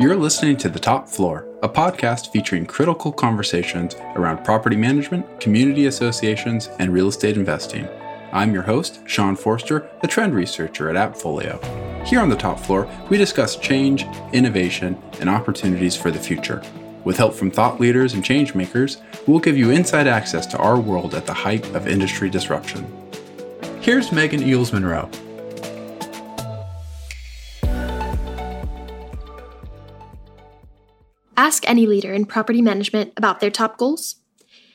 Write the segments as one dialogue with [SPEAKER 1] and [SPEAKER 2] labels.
[SPEAKER 1] You're listening to The Top Floor, a podcast featuring critical conversations around property management, community associations, and real estate investing. I'm your host, Sean Forster, the trend researcher at Appfolio. Here on The Top Floor, we discuss change, innovation, and opportunities for the future. With help from thought leaders and change makers, we'll give you inside access to our world at the height of industry disruption. Here's Megan Eels Monroe.
[SPEAKER 2] Ask any leader in property management about their top goals,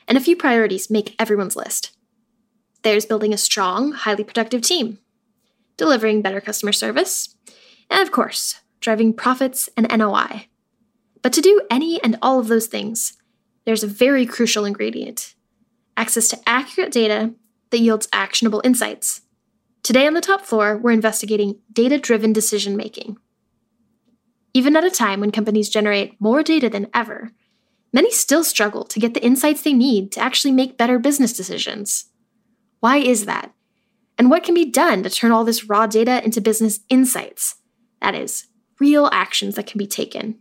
[SPEAKER 2] and a few priorities make everyone's list. There's building a strong, highly productive team, delivering better customer service, and of course, driving profits and NOI. But to do any and all of those things, there's a very crucial ingredient access to accurate data that yields actionable insights. Today on the top floor, we're investigating data driven decision making. Even at a time when companies generate more data than ever, many still struggle to get the insights they need to actually make better business decisions. Why is that? And what can be done to turn all this raw data into business insights? That is, real actions that can be taken.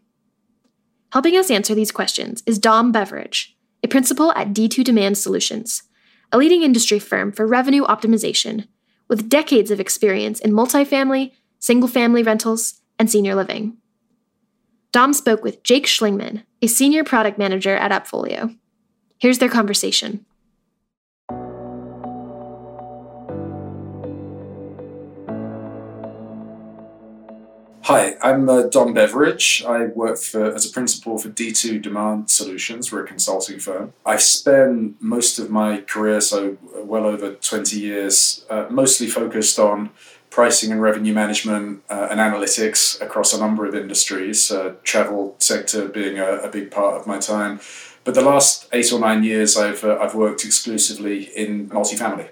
[SPEAKER 2] Helping us answer these questions is Dom Beveridge, a principal at D2 Demand Solutions, a leading industry firm for revenue optimization with decades of experience in multifamily, single family rentals, and senior living. Dom spoke with Jake Schlingman, a senior product manager at Appfolio. Here's their conversation.
[SPEAKER 3] Hi, I'm uh, Dom Beveridge. I work for, as a principal for D2 Demand Solutions. We're a consulting firm. I've spent most of my career, so well over 20 years, uh, mostly focused on pricing and revenue management uh, and analytics across a number of industries, uh, travel sector being a, a, big part of my time. But the last eight or nine years, I've, uh, I've worked exclusively in multifamily.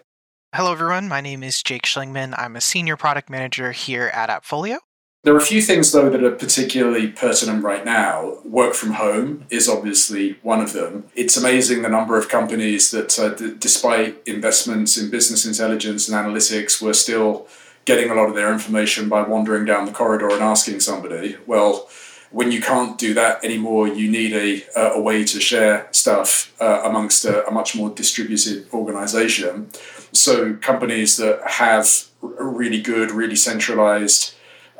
[SPEAKER 4] Hello, everyone. My name is Jake Schlingman. I'm a senior product manager here at Appfolio.
[SPEAKER 3] There are a few things, though, that are particularly pertinent right now. Work from home is obviously one of them. It's amazing the number of companies that, uh, d- despite investments in business intelligence and analytics, were still getting a lot of their information by wandering down the corridor and asking somebody. Well, when you can't do that anymore, you need a, a way to share stuff uh, amongst a, a, much more distributed organization. So, companies that have really good, really centralized,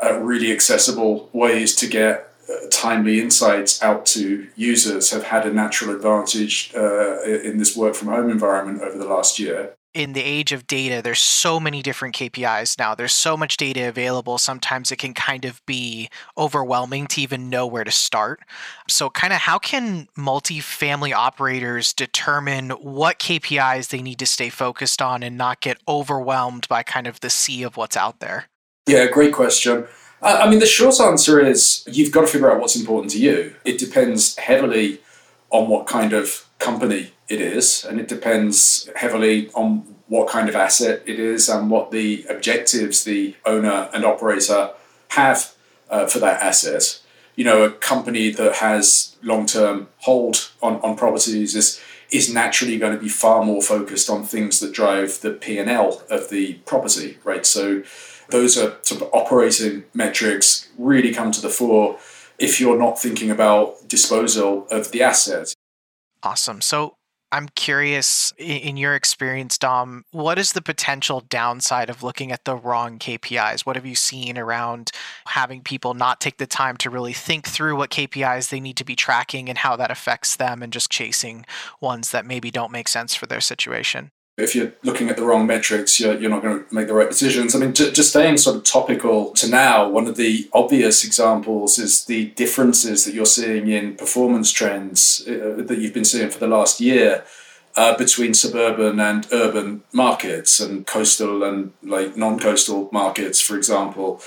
[SPEAKER 3] uh, really accessible ways to get uh, timely insights out to users have had a natural advantage uh, in this work from home environment over the last year
[SPEAKER 4] in the age of data, there's so many different KPIs now. There's so much data available. Sometimes it can kind of be overwhelming to even know where to start. So, kind of how can multifamily operators determine what KPIs they need to stay focused on and not get overwhelmed by kind of the sea of what's out there?
[SPEAKER 3] Yeah, great question. I mean, the short answer is you've got to figure out what's important to you. It depends heavily on what kind of company it is, and it depends heavily on what kind of asset it is and what the objectives the owner and operator have uh, for that asset. You know, a company that has long term hold on, on properties is is naturally going to be far more focused on things that drive the P and L of the property, right? So those are sort of operating metrics really come to the fore if you're not thinking about disposal of the asset.
[SPEAKER 4] Awesome. So I'm curious, in your experience, Dom, what is the potential downside of looking at the wrong KPIs? What have you seen around having people not take the time to really think through what KPIs they need to be tracking and how that affects them and just chasing ones that maybe don't make sense for their situation?
[SPEAKER 3] If you're looking at the wrong metrics, you're, you're not going to make the right decisions. I mean, just staying sort of topical to now, one of the obvious examples is the differences that you're seeing in performance trends uh, that you've been seeing for the last year. Uh, between suburban and urban markets and coastal and like non-coastal markets, for example,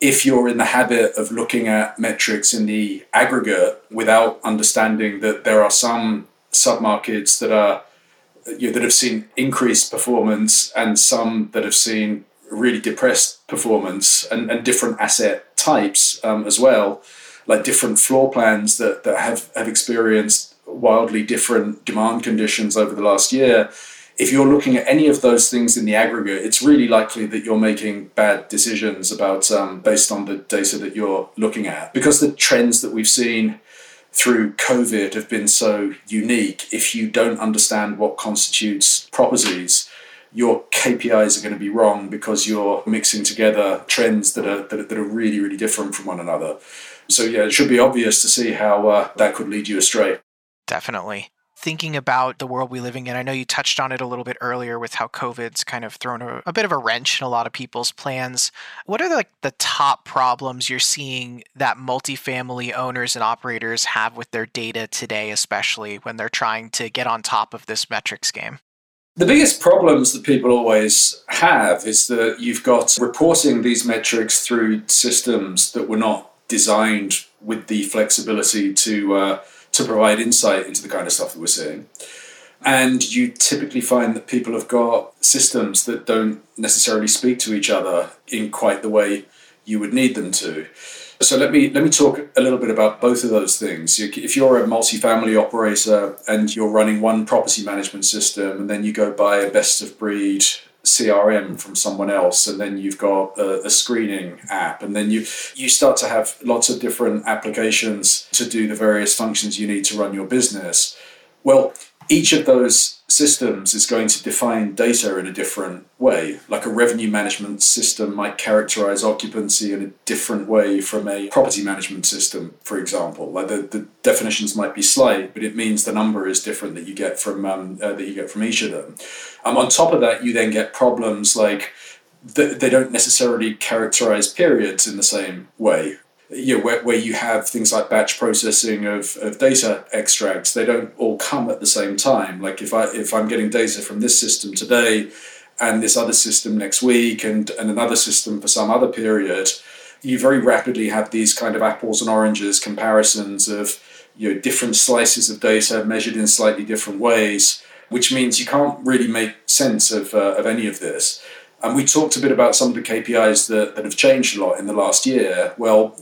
[SPEAKER 3] if you're in the habit of looking at metrics in the aggregate without understanding that there are some submarkets that are you know, that have seen increased performance and some that have seen really depressed performance and, and different asset types um, as well, like different floor plans that, that have, have experienced wildly different demand conditions over the last year. if you're looking at any of those things in the aggregate, it's really likely that you're making bad decisions about um, based on the data that you're looking at. Because the trends that we've seen through COVID have been so unique, if you don't understand what constitutes properties, your KPIs are going to be wrong because you're mixing together trends that are, that are, that are really, really different from one another. So, yeah, it should be obvious to see how uh, that could lead you astray.
[SPEAKER 4] Definitely thinking about the world we living in, I know you touched on it a little bit earlier with how COVID's kind of thrown a, a bit of a wrench in a lot of people's plans. What are the, like the top problems you're seeing that multifamily owners and operators have with their data today, especially when they're trying to get on top of this metrics game?
[SPEAKER 3] The biggest problems that people always have is that you've got reporting these metrics through systems that were not designed with the flexibility to uh, to provide insight into the kind of stuff that we're seeing. And you typically find that people have got systems that don't necessarily speak to each other in quite the way you would need them to. So let me let me talk a little bit about both of those things. If you're a multifamily operator and you're running one property management system, and then you go buy a best of breed CRM from someone else, and then you've got a, a, screening app, and then you you start to have lots of different applications to do the various functions you need to run your business. Well, each of those systems is going to define data in a different way. Like a revenue management system might characterize occupancy in a different way from a property management system, for example. Like the, the definitions might be slight, but it means the number is different that you get from um, uh, that you get from each of them. Um, on top of that, you then get problems like they don't necessarily characterize periods in the same way you know, where, where you have things like batch processing of, of data extracts, they don't all come at the same time. Like if I if I'm getting data from this system today and this other system next week and, and another system for some other period, you very rapidly have these kind of apples and oranges comparisons of you know different slices of data measured in slightly different ways, which means you can't really make sense of, uh, of any of this. And we talked a bit about some of the KPIs that, that have changed a lot in the last year. Well,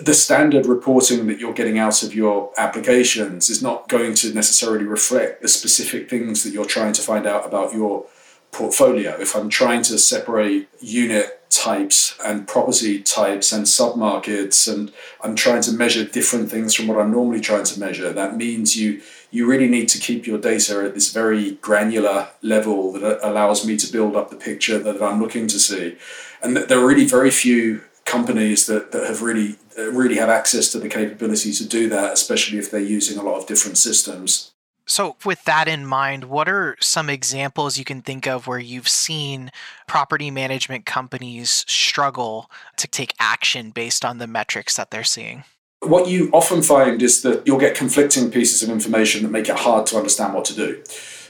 [SPEAKER 3] the standard reporting that you're getting out of your applications is not going to necessarily reflect the specific things that you're trying to find out about your portfolio. If I'm trying to separate unit types and property types and submarkets and I'm trying to measure different things from what I'm normally trying to measure, that means you you really need to keep your data at this very granular level that allows me to build up the picture that I'm looking to see. And there are really very few companies that, that have really really have access to the capability to do that, especially if they're using a lot of different systems.
[SPEAKER 4] So, with that in mind, what are some examples you can think of where you've seen property management companies struggle to take action based on the metrics that they're seeing?
[SPEAKER 3] What you often find is that you'll get conflicting pieces of information that make it hard to understand what to do.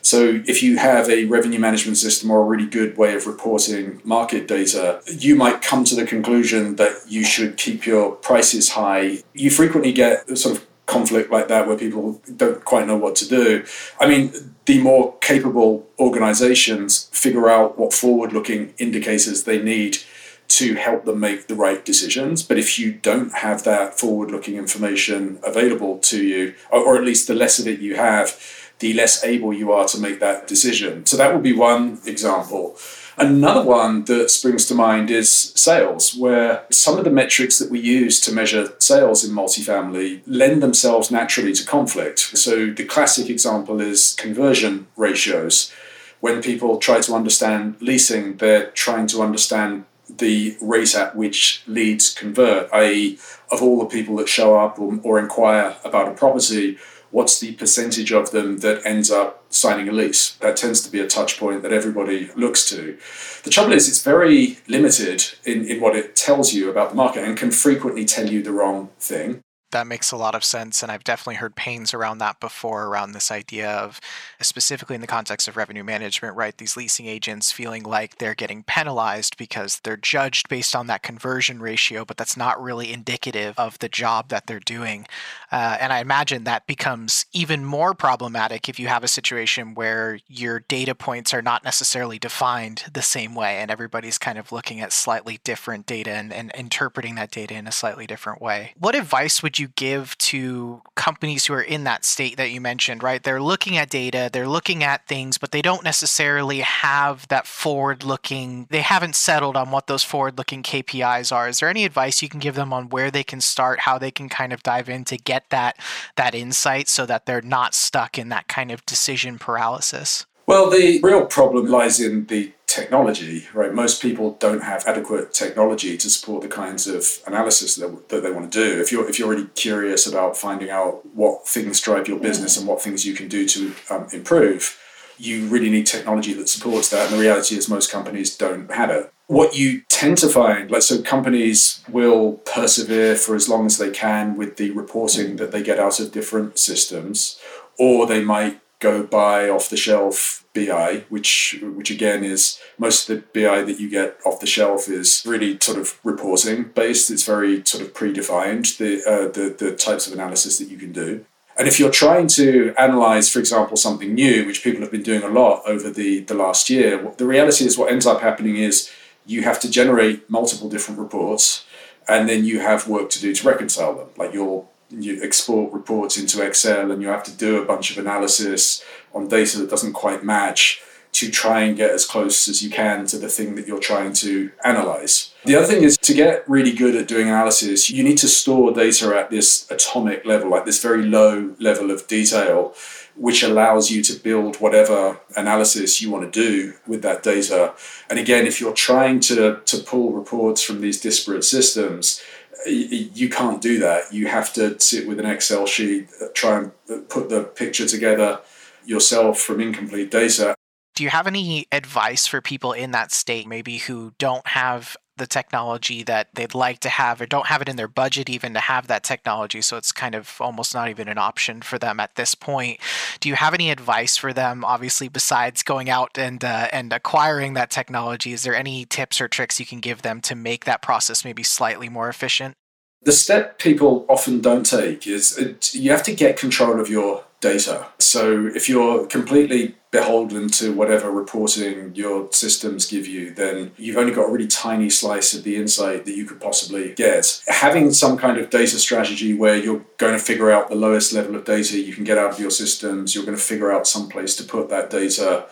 [SPEAKER 3] So if you have a revenue management system or a really good way of reporting market data, you might come to the conclusion that you should keep your prices high. You frequently get sort of conflict like that where people don't quite know what to do. I mean, the more capable organizations figure out what forward looking indicators they need to help them make the right decisions. But if you don't have that forward looking information available to you, or, at least the less of it you have, the less able you are to make that decision. So that would be one example. Another one that springs to mind is sales, where some of the metrics that we use to measure sales in multifamily lend themselves naturally to conflict. So the classic example is conversion ratios. When people try to understand leasing, they're trying to understand the rate at which leads convert, i.e., of all the people that show up or, or inquire about a property, what's the percentage of them that ends up signing a lease? That tends to be a touch point that everybody looks to. The trouble is, it's very limited in, in what it tells you about the market and can frequently tell you the wrong thing
[SPEAKER 4] that makes a lot of sense. And I've definitely heard pains around that before, around this idea of, specifically in the context of revenue management, right? These leasing agents feeling like they're getting penalized because they're judged based on that conversion ratio, but that's not really indicative of the job that they're doing. Uh, and I imagine that becomes even more problematic if you have a situation where your data points are not necessarily defined the same way and everybody's kind of looking at slightly different data and, and interpreting that data in a slightly different way. What advice would you? You give to companies who are in that state that you mentioned, right? They're looking at data, they're looking at things, but they don't necessarily have that forward looking, they haven't settled on what those forward looking KPIs are. Is there any advice you can give them on where they can start, how they can kind of dive in to get that that insight so that they're not stuck in that kind of decision paralysis?
[SPEAKER 3] Well, the real problem lies in the technology, right? Most people don't have adequate technology to support the kinds of analysis that, that they want to do. If you're if you're really curious about finding out what things drive your business and what things you can do to um, improve, you really need technology that supports that. And the reality is, most companies don't have it. What you tend to find, like so, companies will persevere for as long as they can with the reporting that they get out of different systems, or they might go buy off the shelf BI, which which again is most of the BI that you get off the shelf is really sort of reporting based. It's very sort of predefined the uh, the the types of analysis that you can do. And if you're trying to analyze, for example, something new, which people have been doing a lot over the, the last year, the reality is what ends up happening is you have to generate multiple different reports and then you have work to do to reconcile them. Like you'll you export reports into Excel and you have to do a bunch of analysis on data that doesn't quite match to try and get as close as you can to the thing that you're trying to analyze. The other thing is to get really good at doing analysis, you need to store data at this atomic level, like this very low level of detail, which allows you to build whatever analysis you want to do with that data. And again, if you're trying to, to pull reports from these disparate systems, you can't do that. You have to sit with an Excel sheet, uh, try and uh, put the picture together yourself from incomplete data.
[SPEAKER 4] Do you have any advice for people in that state, maybe who don't have the technology that they'd like to have or don't have it in their budget even to have that technology so it's kind of almost not even an option for them at this point. Do you have any advice for them obviously besides going out and uh, and acquiring that technology? Is there any tips or tricks you can give them to make that process maybe slightly more efficient
[SPEAKER 3] the step people often don't take is it, you have to get control of your data. So if you're completely beholden to whatever reporting your systems give you, then you've only got a really tiny slice of the insight that you could possibly get. Having some kind of data strategy where you're going to figure out the lowest level of data you can get out of your systems, you're going to figure out some place to put that data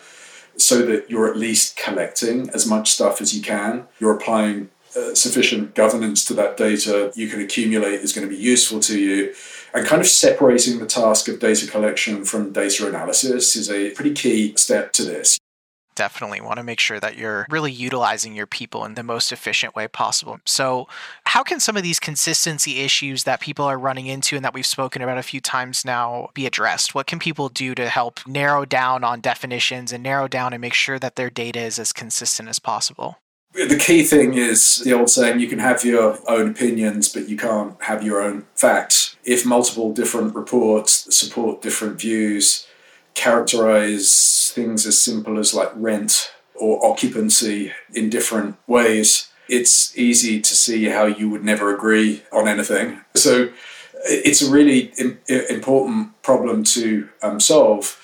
[SPEAKER 3] so that you're at least collecting as much stuff as you can. You're applying uh, sufficient governance to that data you can accumulate is going to be useful to you. And kind of separating the task of data collection from data analysis is a pretty key step to this.
[SPEAKER 4] Definitely want to make sure that you're really utilizing your people in the most efficient way possible. So, how can some of these consistency issues that people are running into and that we've spoken about a few times now be addressed? What can people do to help narrow down on definitions and narrow down and make sure that their data is as consistent as possible?
[SPEAKER 3] The key thing is the old saying you can have your own opinions, but you can't have your own facts. If multiple different reports support different views, characterize things as simple as like rent or occupancy in different ways, it's easy to see how you would never agree on anything. So it's a really important problem to um, solve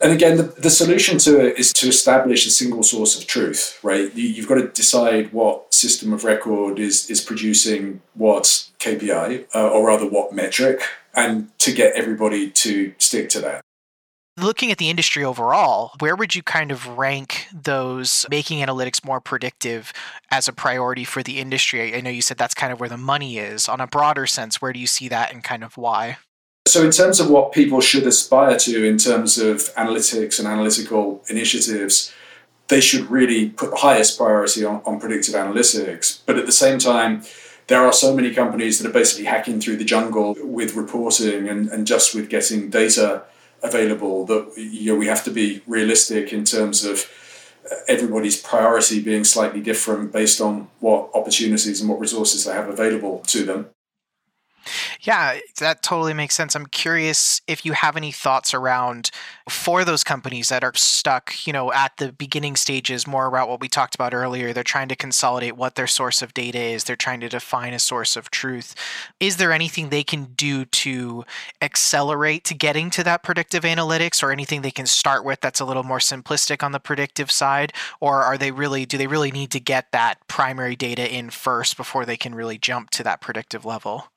[SPEAKER 3] and again, the, the solution to it is to establish a single source of truth, right? You, you've got to decide what system of record is, is producing what KPI, uh, or rather what metric, and to get everybody to stick to that
[SPEAKER 4] looking at the industry overall, where would you kind of rank those making analytics more predictive as a priority for the industry? I know you said that's kind of where the money is. On a broader sense, where do you see that and kind of why?
[SPEAKER 3] So, in terms of what people should aspire to in terms of analytics and analytical initiatives, they should really put the highest priority on, on predictive analytics. But at the same time, there are so many companies that are basically hacking through the jungle with reporting and, and just with getting data available that you know, we have to be realistic in terms of uh, everybody's priority being slightly different based on what opportunities and what resources they have available to them.
[SPEAKER 4] Yeah, that totally makes sense. I'm curious if you have any thoughts around for those companies that are stuck, you know, at the beginning stages, more about what we talked about earlier. They're trying to consolidate what their source of data is, they're trying to define a source of truth. Is there anything they can do to accelerate to getting to that predictive analytics or anything they can start with that's a little more simplistic on the predictive side? Or are they really, do they really need to get that primary data in first before they can really jump to that predictive level?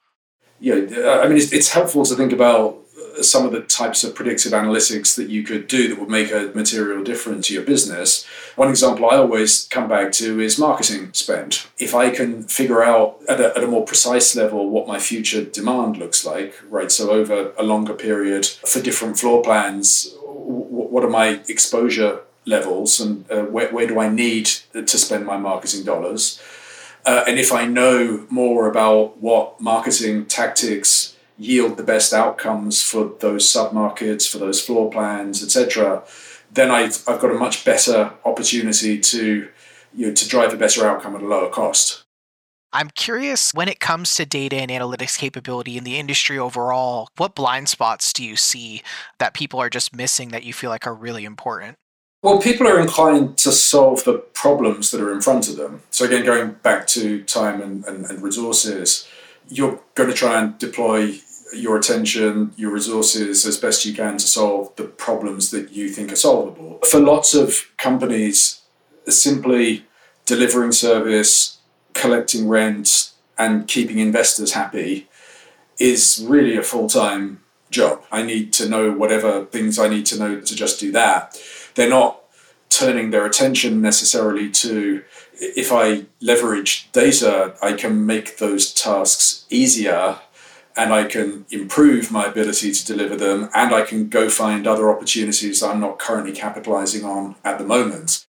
[SPEAKER 3] You know, I mean, it's, it's helpful to think about some of the types of predictive analytics that you could do that would make a material difference to your business. One example I always come back to is marketing spend. If I can figure out at a, at a more precise level what my future demand looks like, right, so over a longer period for different floor plans, what are my exposure levels and uh, where, where do I need to spend my marketing dollars? Uh, and if I know more about what marketing tactics yield the best outcomes for those submarkets, for those floor plans, etc., then I've, I've got a much better opportunity to you know, to drive a better outcome at a lower cost.
[SPEAKER 4] I'm curious when it comes to data and analytics capability in the industry overall, what blind spots do you see that people are just missing that you feel like are really important?
[SPEAKER 3] Well, people are inclined to solve the problems that are in front of them. So, again, going back to time and, and, and resources, you're going to try and deploy your attention, your resources as best you can to solve the problems that you think are solvable. For lots of companies, simply delivering service, collecting rent, and keeping investors happy is really a full time job. I need to know whatever things I need to know to just do that. They're not turning their attention necessarily to if I leverage data, I can make those tasks easier and I can improve my ability to deliver them, and I can go find other opportunities I'm not currently capitalizing on at the moment.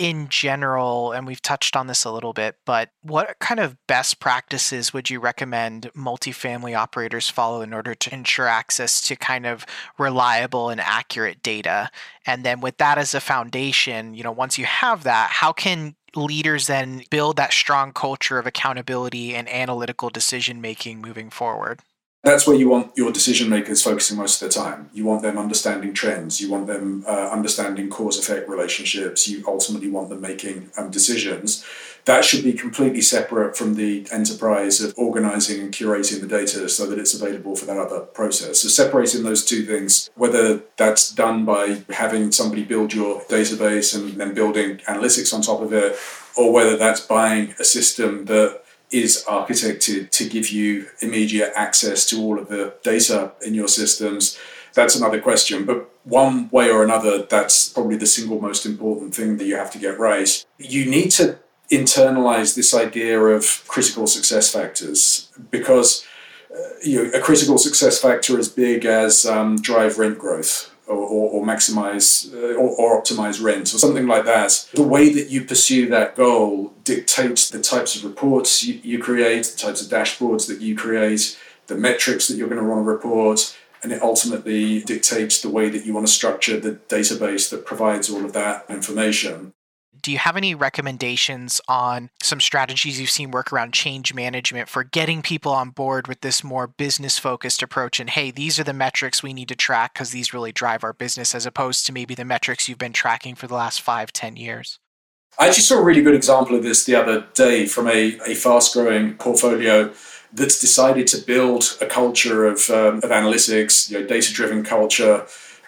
[SPEAKER 4] In general, and we've touched on this a little bit, but what kind of best practices would you recommend multifamily operators follow in order to ensure access to kind of reliable and accurate data? And then with that as a foundation, you know, once you have that, how can leaders then build that strong culture of accountability and analytical decision making moving forward?
[SPEAKER 3] That's where you want your decision makers focusing most of the time. You want them understanding trends. You want them uh, understanding cause effect relationships. You ultimately want them making um, decisions. That should be completely separate from the enterprise of organizing and curating the data so that it's available for that other process. So, separating those two things, whether that's done by having somebody build your database and then building analytics on top of it, or whether that's buying a system that is architected to give you immediate access to all of the data in your systems, that's another question. But one way or another, that's probably the single most important thing that you have to get right. You need to internalize this idea of critical success factors because uh, you know, a critical success factor as big as um, drive rent growth or, or, maximize uh, or, or, optimize rent or something like that. The way that you pursue that goal dictates the types of reports you, you create, the types of dashboards that you create, the metrics that you're going to want to report, and it ultimately dictates the way that you want to structure the database that provides all of that information
[SPEAKER 4] do you have any recommendations on some strategies you've seen work around change management for getting people on board with this more business focused approach? And hey these are the metrics we need to track because these really drive our business as opposed to maybe the metrics you've been tracking for the last five ten years.
[SPEAKER 3] I actually saw a really good example of this the other day from a, a fast growing portfolio that's decided to build a culture of, um, of analytics you know, data driven culture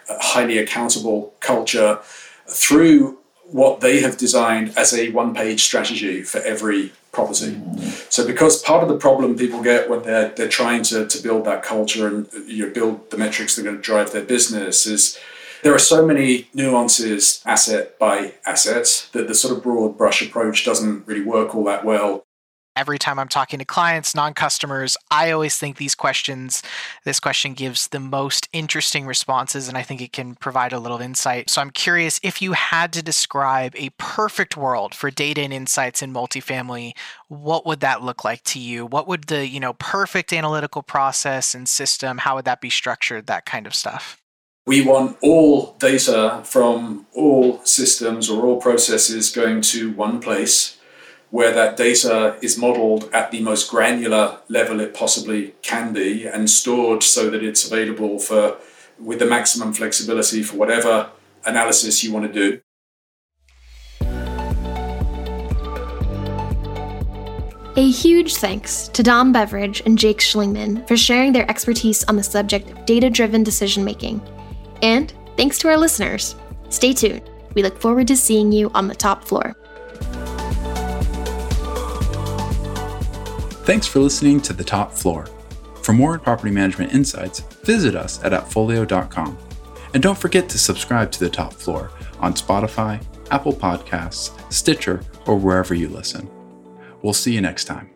[SPEAKER 3] highly accountable culture through what they have designed as a one page strategy for every property. So because part of the problem people get when they're they're trying to, to build that culture and you know, build the metrics that are going to drive their business is there are so many nuances asset by asset that the sort of broad brush approach doesn't really work all that well
[SPEAKER 4] every time I'm talking to clients, non customers, I always think these questions, this question gives the most interesting responses, and I think it can provide a little insight. So I'm curious if you had to describe a perfect world for data and insights in multifamily, what would that look like to you? What would the, you know, perfect analytical process and system, how would that be structured, that kind of stuff?
[SPEAKER 3] We want all data from all systems or all processes going to one place where that data is modeled at the most granular level it possibly can be and stored so that it's available for with the maximum flexibility for whatever analysis you want to do.
[SPEAKER 2] A huge thanks to Dom Beveridge and Jake Schlingman for sharing their expertise on the subject of data driven decision making. And thanks to our listeners. Stay tuned. We look forward to seeing you on the top floor.
[SPEAKER 1] Thanks for listening to The Top Floor. For more property management insights, visit us at appfolio.com. And don't forget to subscribe to the top floor on Spotify, Apple Podcasts, Stitcher, or wherever you listen. We'll see you next time.